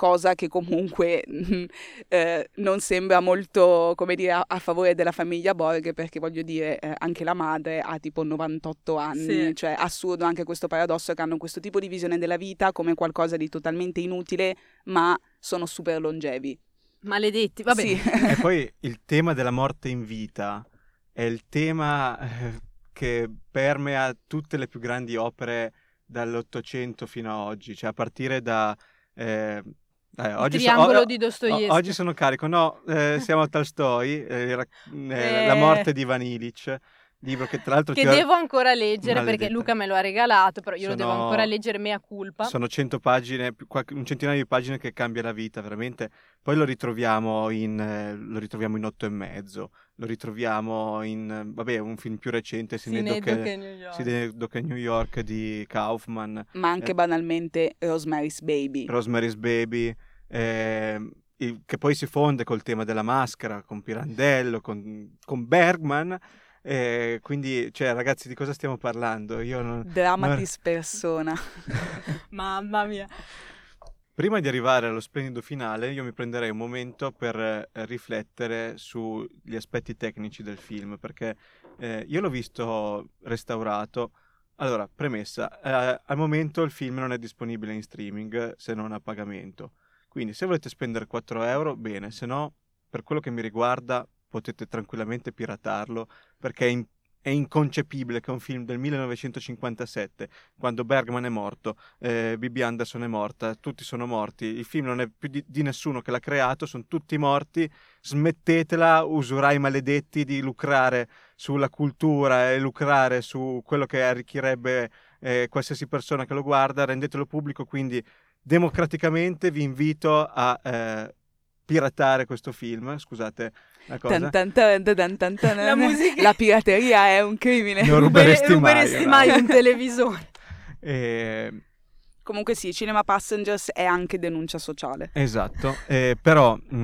cosa che comunque <laughs> eh, non sembra molto, come dire, a, a, favore della famiglia Borg, perché voglio dire, eh, anche la madre ha tipo 98 anni, sì. cioè assurdo anche questo paradosso che hanno questo tipo di visione della vita come qualcosa di totalmente inutile, ma sono super longevi. Maledetti, vabbè. Sì. <laughs> e poi il tema della morte in vita è il tema eh, che permea tutte le più grandi opere dall'Ottocento fino ad oggi, cioè a partire da eh, eh, oggi triangolo so, o, di Dostoevsky. Oggi sono carico, no, eh, <laughs> siamo a Tolstoi, eh, eh, la morte di Ivan Illich. libro che tra l'altro che ti- devo ancora leggere perché Maledetta. Luca me lo ha regalato, però io lo devo Sono- ancora leggere mea culpa. Sono 100 pagine, un centinaio di pagine che cambia la vita, veramente. Poi lo ritroviamo in, eh, lo ritroviamo in otto e mezzo, lo ritroviamo in, eh, vabbè, un film più recente, Sinedoche Sinedoche New York. Sinedoche New York di Kaufman, Ma anche Eh. banalmente Rosemary's Baby. Rosemary's Baby, ehm, il- che poi si fonde col tema della maschera, con Pirandello, con, con Bergman. eh, quindi, cioè, ragazzi, di cosa stiamo parlando? Io non... Dramatis persona. <laughs> Mamma mia. Prima di arrivare allo splendido finale, io mi prenderei un momento per eh, riflettere sugli aspetti tecnici del film, perché eh, io l'ho visto restaurato. Allora, premessa, eh, al momento il film non è disponibile in streaming se non a pagamento. Quindi se volete spendere 4 euro, bene, se no, per quello che mi riguarda, potete tranquillamente piratarlo, perché è, in- è inconcepibile che un film del 1957, quando Bergman è morto, eh, Bibi Anderson è morta, tutti sono morti, il film non è più di, di nessuno che l'ha creato, sono tutti morti, smettetela, usurai maledetti di lucrare sulla cultura e lucrare su quello che arricchirebbe eh, qualsiasi persona che lo guarda, rendetelo pubblico, quindi democraticamente vi invito a eh, piratare questo film, scusate. Tan tan tan. La musica- La pirateria è un crimine. Non ruberesti mai, ruberesti no? mai un televisore. <laughs> Eh, Comunque sì, Cinema Passengers è anche denuncia sociale. Esatto, eh, però mh,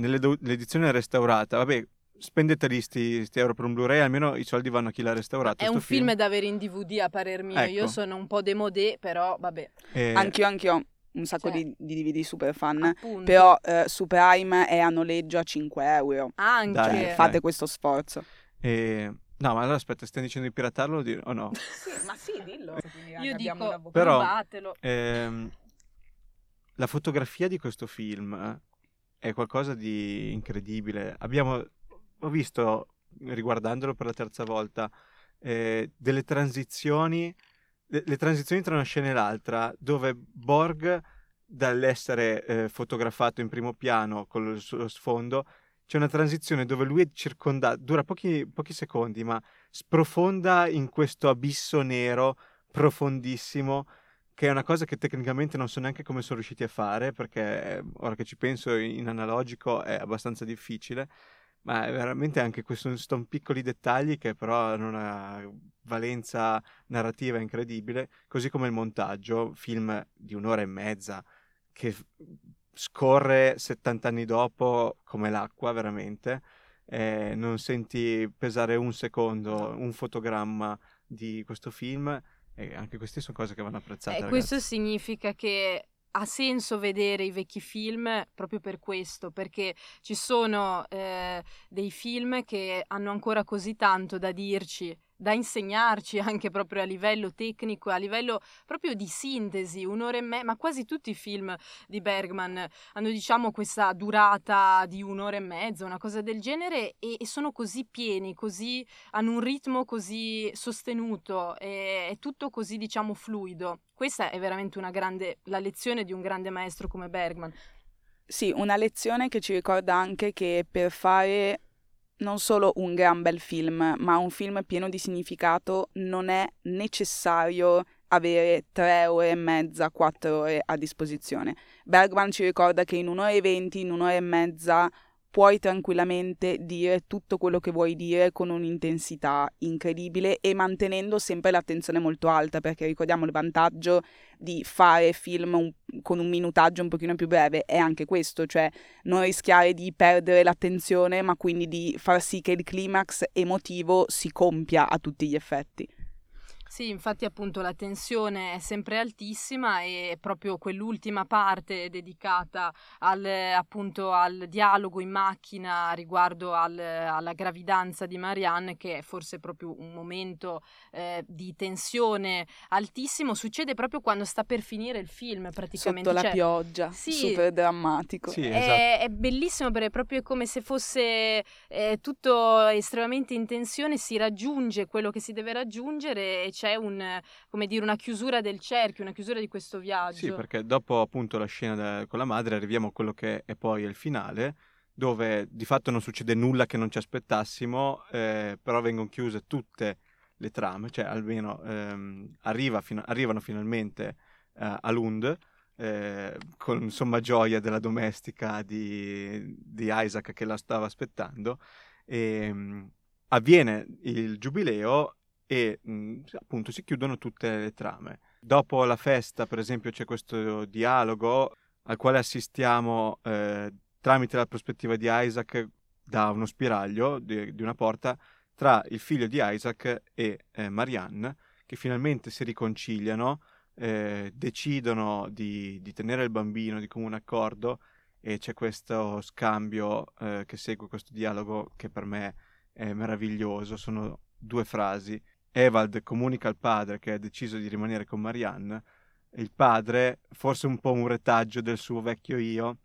nelle do- l'edizione restaurata, vabbè, spendete sti, sti euro per un Blu-ray, almeno i soldi vanno a chi l'ha restaurato. È un film da avere in DVD a parer mio. Io Ecco. sono un po' demodé, però vabbè. Eh, Anch'io, anch'io ho un sacco Cioè. di, di DVD super fan. Appunto. Però eh, su Prime è a noleggio a 5 euro. anche Dai, Fate dai. questo sforzo. eh, no, ma allora aspetta, stiamo dicendo di piratarlo o di- o no? <laughs> Sì, ma sì, dillo. io dico Però- provatelo. Ehm, la fotografia di questo film eh, è qualcosa di incredibile. Abbiamo, ho visto, riguardandolo per la terza volta, eh, delle transizioni, le, le transizioni tra una scena e l'altra, dove Borg, dall'essere eh, fotografato in primo piano con il suo sfondo, c'è una transizione dove lui è circondato, dura pochi, pochi secondi, ma sprofonda in questo abisso nero profondissimo che è una cosa che tecnicamente non so neanche come sono riusciti a fare, perché eh, ora che ci penso in analogico è abbastanza difficile, ma è veramente anche questo, sono piccoli dettagli che però hanno una valenza narrativa incredibile, così come il montaggio, film di un'ora e mezza, che scorre 70 anni dopo come l'acqua veramente, eh, non senti pesare un secondo un fotogramma di questo film e anche queste sono cose che vanno apprezzate. Eh, questo significa che ha senso vedere i vecchi film proprio per questo, perché ci sono eh, dei film che hanno ancora così tanto da dirci, da insegnarci anche proprio a livello tecnico, a livello proprio di sintesi, un'ora e mezza, ma quasi tutti i film di Bergman hanno diciamo questa durata di un'ora e mezza, una cosa del genere, e, e sono così pieni, così hanno un ritmo così sostenuto, e, è tutto così diciamo fluido. Questa è veramente una grande, la lezione di un grande maestro come Bergman. Sì, una lezione che ci ricorda anche che per fare non solo un gran bel film, ma un film pieno di significato, non è necessario avere tre ore e mezza, quattro ore a disposizione. Bergman ci ricorda che in un'ora e venti, in un'ora e mezza puoi tranquillamente dire tutto quello che vuoi dire con un'intensità incredibile e mantenendo sempre l'attenzione molto alta, perché ricordiamo il vantaggio di fare film un- con un minutaggio un pochino più breve è anche questo, cioè non rischiare di perdere l'attenzione, ma quindi di far sì che il climax emotivo si compia a tutti gli effetti. Sì, infatti appunto la tensione è sempre altissima e proprio quell'ultima parte dedicata al, appunto al dialogo in macchina riguardo al- alla gravidanza di Marianne, che è forse proprio un momento eh, di tensione altissimo, succede proprio quando sta per finire il film praticamente. Sotto la Cioè, pioggia, sì. super drammatico. Sì, è, esatto. è bellissimo perché è proprio come se fosse eh, tutto estremamente in tensione, si raggiunge quello che si deve raggiungere e c'è un, come dire, una chiusura del cerchio, una chiusura di questo viaggio. Sì, perché dopo appunto la scena da- con la madre arriviamo a quello che è poi il finale, dove di fatto non succede nulla che non ci aspettassimo, eh, però vengono chiuse tutte le trame, cioè almeno ehm, arriva fino, arrivano finalmente eh, a Lund eh, con somma gioia della domestica di, di, Isaac che la stava aspettando. E, ehm, avviene il giubileo e mh, mm, appunto si chiudono tutte le trame. Dopo la festa, per esempio, c'è questo dialogo al quale assistiamo eh, tramite la prospettiva di Isaac da uno spiraglio di, di una porta tra il figlio di Isaac e eh, Marianne, che finalmente si riconciliano, eh, decidono di, di, tenere il bambino di comune accordo e c'è questo scambio eh, che segue questo dialogo che per me è meraviglioso. Sono due frasi. Evald comunica al padre che ha deciso di rimanere con Marianne. Il padre, forse un po' un retaggio del suo vecchio io,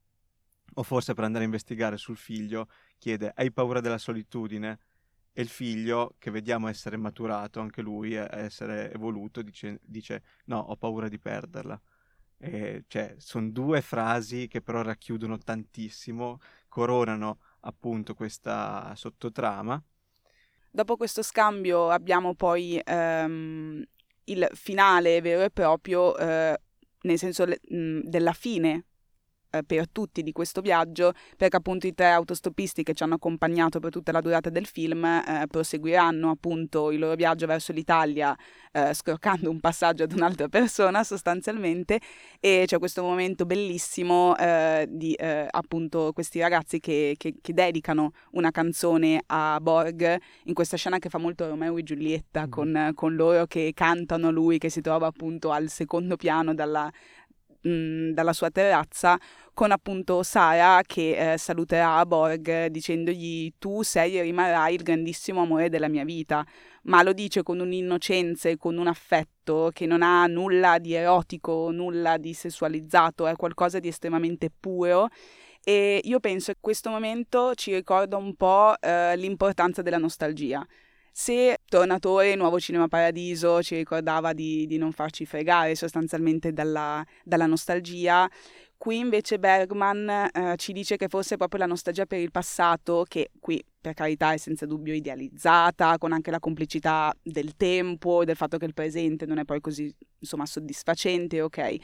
o forse per andare a investigare sul figlio, chiede: Hai paura della solitudine? E il figlio, che vediamo essere maturato anche lui, essere evoluto, dice, dice no, ho paura di perderla. E, cioè, sono due frasi che però racchiudono tantissimo, coronano appunto questa sottotrama. Dopo questo scambio abbiamo poi ehm, il finale vero e proprio, eh, nel senso le, mh, della fine eh, per tutti di questo viaggio, perché appunto i tre autostoppisti che ci hanno accompagnato per tutta la durata del film eh, proseguiranno appunto il loro viaggio verso l'Italia eh, scroccando un passaggio ad un'altra persona sostanzialmente e c'è questo momento bellissimo eh, di eh, appunto questi ragazzi che, che, che, dedicano una canzone a Borg in questa scena che fa molto Romeo e Giulietta mm. con, con loro che cantano lui che si trova appunto al secondo piano dalla dalla sua terrazza con appunto Sara che eh, saluterà Borg dicendogli tu sei e rimarrai il grandissimo amore della mia vita, ma lo dice con un'innocenza e con un affetto che non ha nulla di erotico, nulla di sessualizzato, è qualcosa di estremamente puro. E io penso che questo momento ci ricorda un po' eh, l'importanza della nostalgia se Tornatore, Nuovo Cinema Paradiso, ci ricordava di, di non farci fregare sostanzialmente dalla, dalla nostalgia, qui invece Bergman eh, ci dice che forse è proprio la nostalgia per il passato, che qui per carità è senza dubbio idealizzata, con anche la complicità del tempo e del fatto che il presente non è poi così insomma soddisfacente, ok?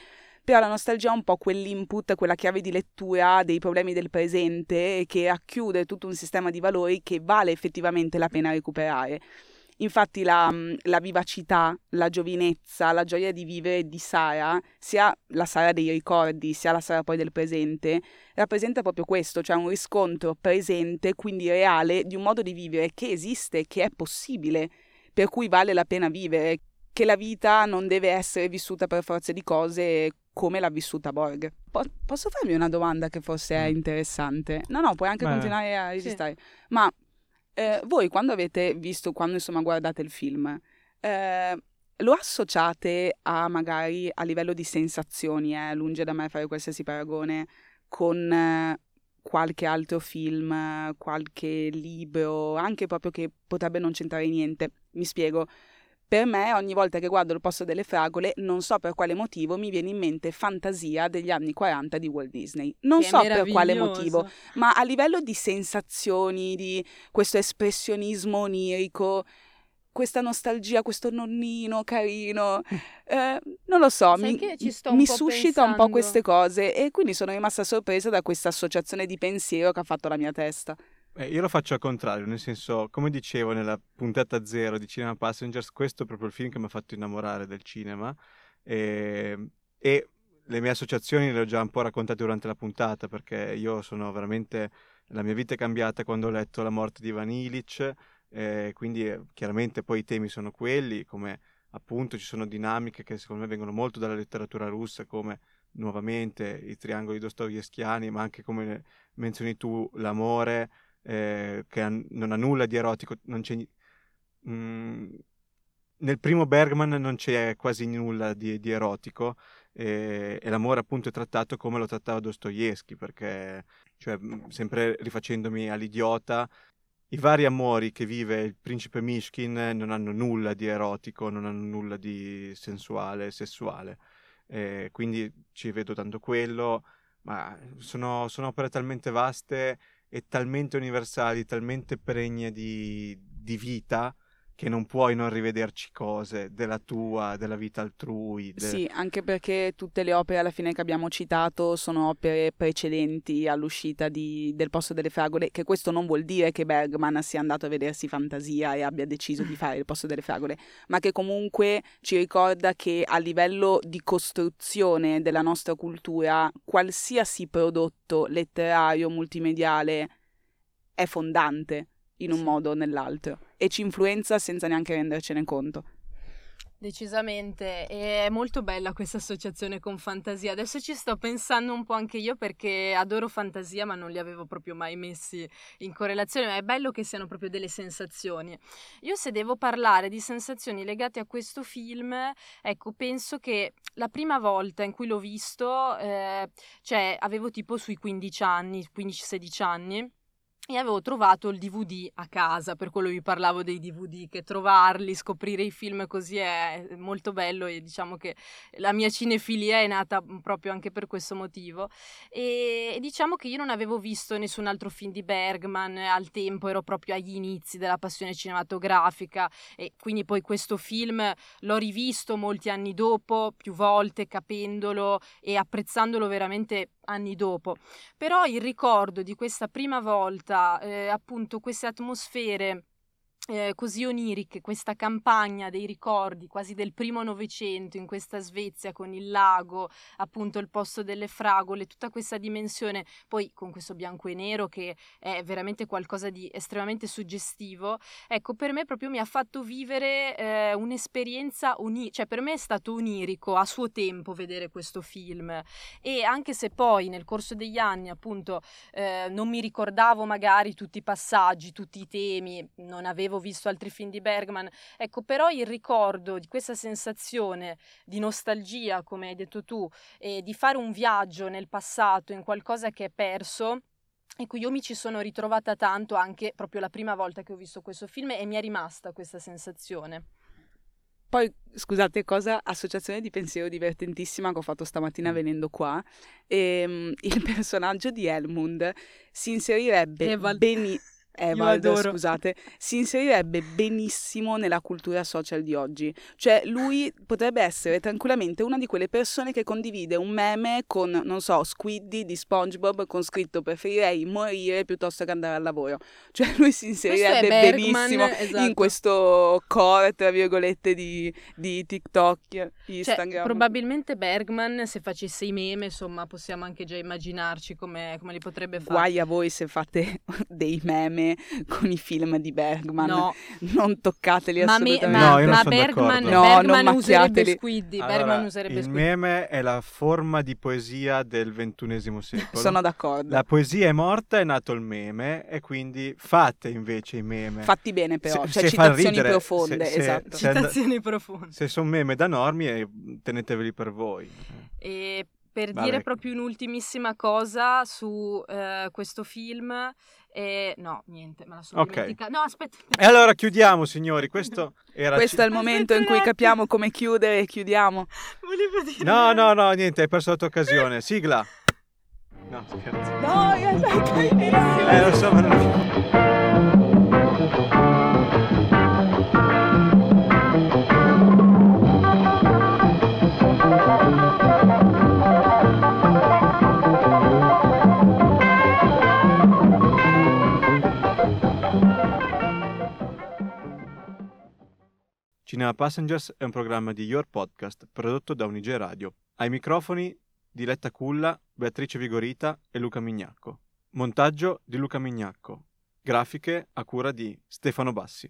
Però la nostalgia è un po' quell'input, quella chiave di lettura dei problemi del presente che racchiude tutto un sistema di valori che vale effettivamente la pena recuperare. Infatti la, la, vivacità, la giovinezza, la gioia di vivere di Sara, sia la Sara dei ricordi, sia la Sara poi del presente, rappresenta proprio questo, cioè un riscontro presente, quindi reale, di un modo di vivere che esiste, che è possibile, per cui vale la pena vivere, che la vita non deve essere vissuta per forza di cose come l'ha vissuta Borg. Po- posso farmi una domanda che forse è mm. interessante? No, no, puoi anche Beh, continuare a registrare. Sì. Ma eh, voi quando avete visto, quando insomma guardate il film, eh, lo associate a magari a livello di sensazioni, eh, lunge da me fare qualsiasi paragone, con eh, qualche altro film, qualche libro, anche proprio che potrebbe non c'entrare niente. Mi spiego. Per me, ogni volta che guardo il posto delle fragole, non so per quale motivo mi viene in mente fantasia degli anni 40 di Walt Disney. Non che so per quale motivo, ma a livello di sensazioni, di questo espressionismo onirico, questa nostalgia, questo nonnino carino, eh, non lo so, Sai mi, mi suscita pensando. un po' queste cose e quindi sono rimasta sorpresa da questa associazione di pensiero che ha fatto la mia testa. Eh, io lo faccio al contrario, nel senso, come dicevo nella puntata zero di Cinema Passengers, questo è proprio il film che mi ha fatto innamorare del cinema e, ehm, e le mie associazioni le ho già un po' raccontate durante la puntata perché io sono veramente, la mia vita è cambiata quando ho letto La morte di Van Illich, eh, quindi eh, chiaramente poi i temi sono quelli, come appunto ci sono dinamiche che secondo me vengono molto dalla letteratura russa, come nuovamente i triangoli dostoevskiani, ma anche come menzioni tu l'amore, eh, che ha, non ha nulla di erotico, c'è... Mm, nel primo Bergman non c'è quasi nulla di, di erotico e, e, l'amore appunto è trattato come lo trattava Dostoevsky perché, cioè, mm, sempre rifacendomi all'idiota, i vari amori che vive il principe Mishkin non hanno nulla di erotico, non hanno nulla di sensuale, sessuale. Eh, quindi ci vedo tanto quello, ma sono, sono opere talmente vaste e talmente universali, talmente pregne di, di vita che non puoi non rivederci cose della tua, della vita altrui. De... Sì, anche perché tutte le opere alla fine che abbiamo citato sono opere precedenti all'uscita di, del Posto delle Fragole, che questo non vuol dire che Bergman sia andato a vedersi fantasia e abbia deciso di fare il Posto delle Fragole, ma che comunque ci ricorda che a livello di costruzione della nostra cultura, qualsiasi prodotto letterario, multimediale, è fondante in un modo o nell'altro e ci influenza senza neanche rendercene conto. Decisamente, e è molto bella questa associazione con fantasia. Adesso ci sto pensando un po' anche io perché adoro fantasia, ma non li avevo proprio mai messi in correlazione, ma è bello che siano proprio delle sensazioni. Io se devo parlare di sensazioni legate a questo film, ecco, penso che la prima volta in cui l'ho visto, eh, cioè avevo tipo sui 15 anni, 15-16 anni e avevo trovato il DVD a casa, per quello vi parlavo dei DVD, che trovarli, scoprire i film così è molto bello e diciamo che la mia cinefilia è nata proprio anche per questo motivo. E, diciamo che io non avevo visto nessun altro film di Bergman al tempo, ero proprio agli inizi della passione cinematografica e quindi poi questo film l'ho rivisto molti anni dopo, più volte, capendolo e apprezzandolo veramente anni dopo. Però il ricordo di questa prima volta, eh, appunto queste atmosfere eh, così oniriche, questa campagna dei ricordi quasi del primo Novecento in questa Svezia con il lago, appunto il posto delle fragole, tutta questa dimensione, poi con questo bianco e nero che è veramente qualcosa di estremamente suggestivo, ecco, per me proprio mi ha fatto vivere eh, un'esperienza, uni- cioè per me è stato onirico a suo tempo vedere questo film. E anche se poi nel corso degli anni appunto eh, non mi ricordavo magari tutti i passaggi, tutti i temi, non avevo avevo visto altri film di Bergman. Ecco, però il ricordo di questa sensazione di nostalgia, come hai detto tu, e di fare un viaggio nel passato in qualcosa che è perso, Ecco, io mi ci sono ritrovata tanto anche proprio la prima volta che ho visto questo film e mi è rimasta questa sensazione. Poi, scusate, cosa, associazione di pensiero divertentissima che ho fatto stamattina mm. venendo qua. E, um, il <laughs> personaggio di Elmund si inserirebbe Eval- benissimo Evald, scusate, si inserirebbe benissimo nella cultura social di oggi. Cioè, lui potrebbe essere tranquillamente una di quelle persone che condivide un meme con, non so, Squiddy di SpongeBob con scritto preferirei morire piuttosto che andare al lavoro. Cioè, lui si inserirebbe benissimo esatto. in questo core, tra virgolette, di, di TikTok, cioè, Instagram. Cioè, probabilmente Bergman, se facesse i meme, insomma, possiamo anche già immaginarci come, come li potrebbe fare. Guai a voi se fate <laughs> dei meme <laughs> con i film di Bergman. No. Non toccateli ma assolutamente. Me, ma, no, ma Bergman, no, Bergman non userebbe Squiddy. Allora, Bergman userebbe il meme è la forma di poesia del ventunesimo secolo. Sono d'accordo. La poesia è morta, è nato il meme e quindi fate invece i meme. Fatti bene però, se, cioè se citazioni ridere, profonde, se, esatto. Se, citazioni profonde. Se sono meme da normi, eh, teneteveli per voi. E per Vabbè. dire proprio un'ultimissima cosa su uh, questo film, e no, niente, me la sono okay. dimenticata. No, aspetta. E allora chiudiamo, signori. Questo era Questo è il momento in cui capiamo come chiudere e chiudiamo. Volevo dire. No, no, no, niente, hai perso la tua occasione. Sigla. No, scherzo. No, aspetta, Eh, lo so, ma non... Cinema Passengers è un programma di Your Podcast prodotto da Unige Radio. Ai microfoni Diletta Culla, Beatrice Vigorita e Luca Mignacco. Montaggio di Luca Mignacco. Grafiche a cura di Stefano Bassi.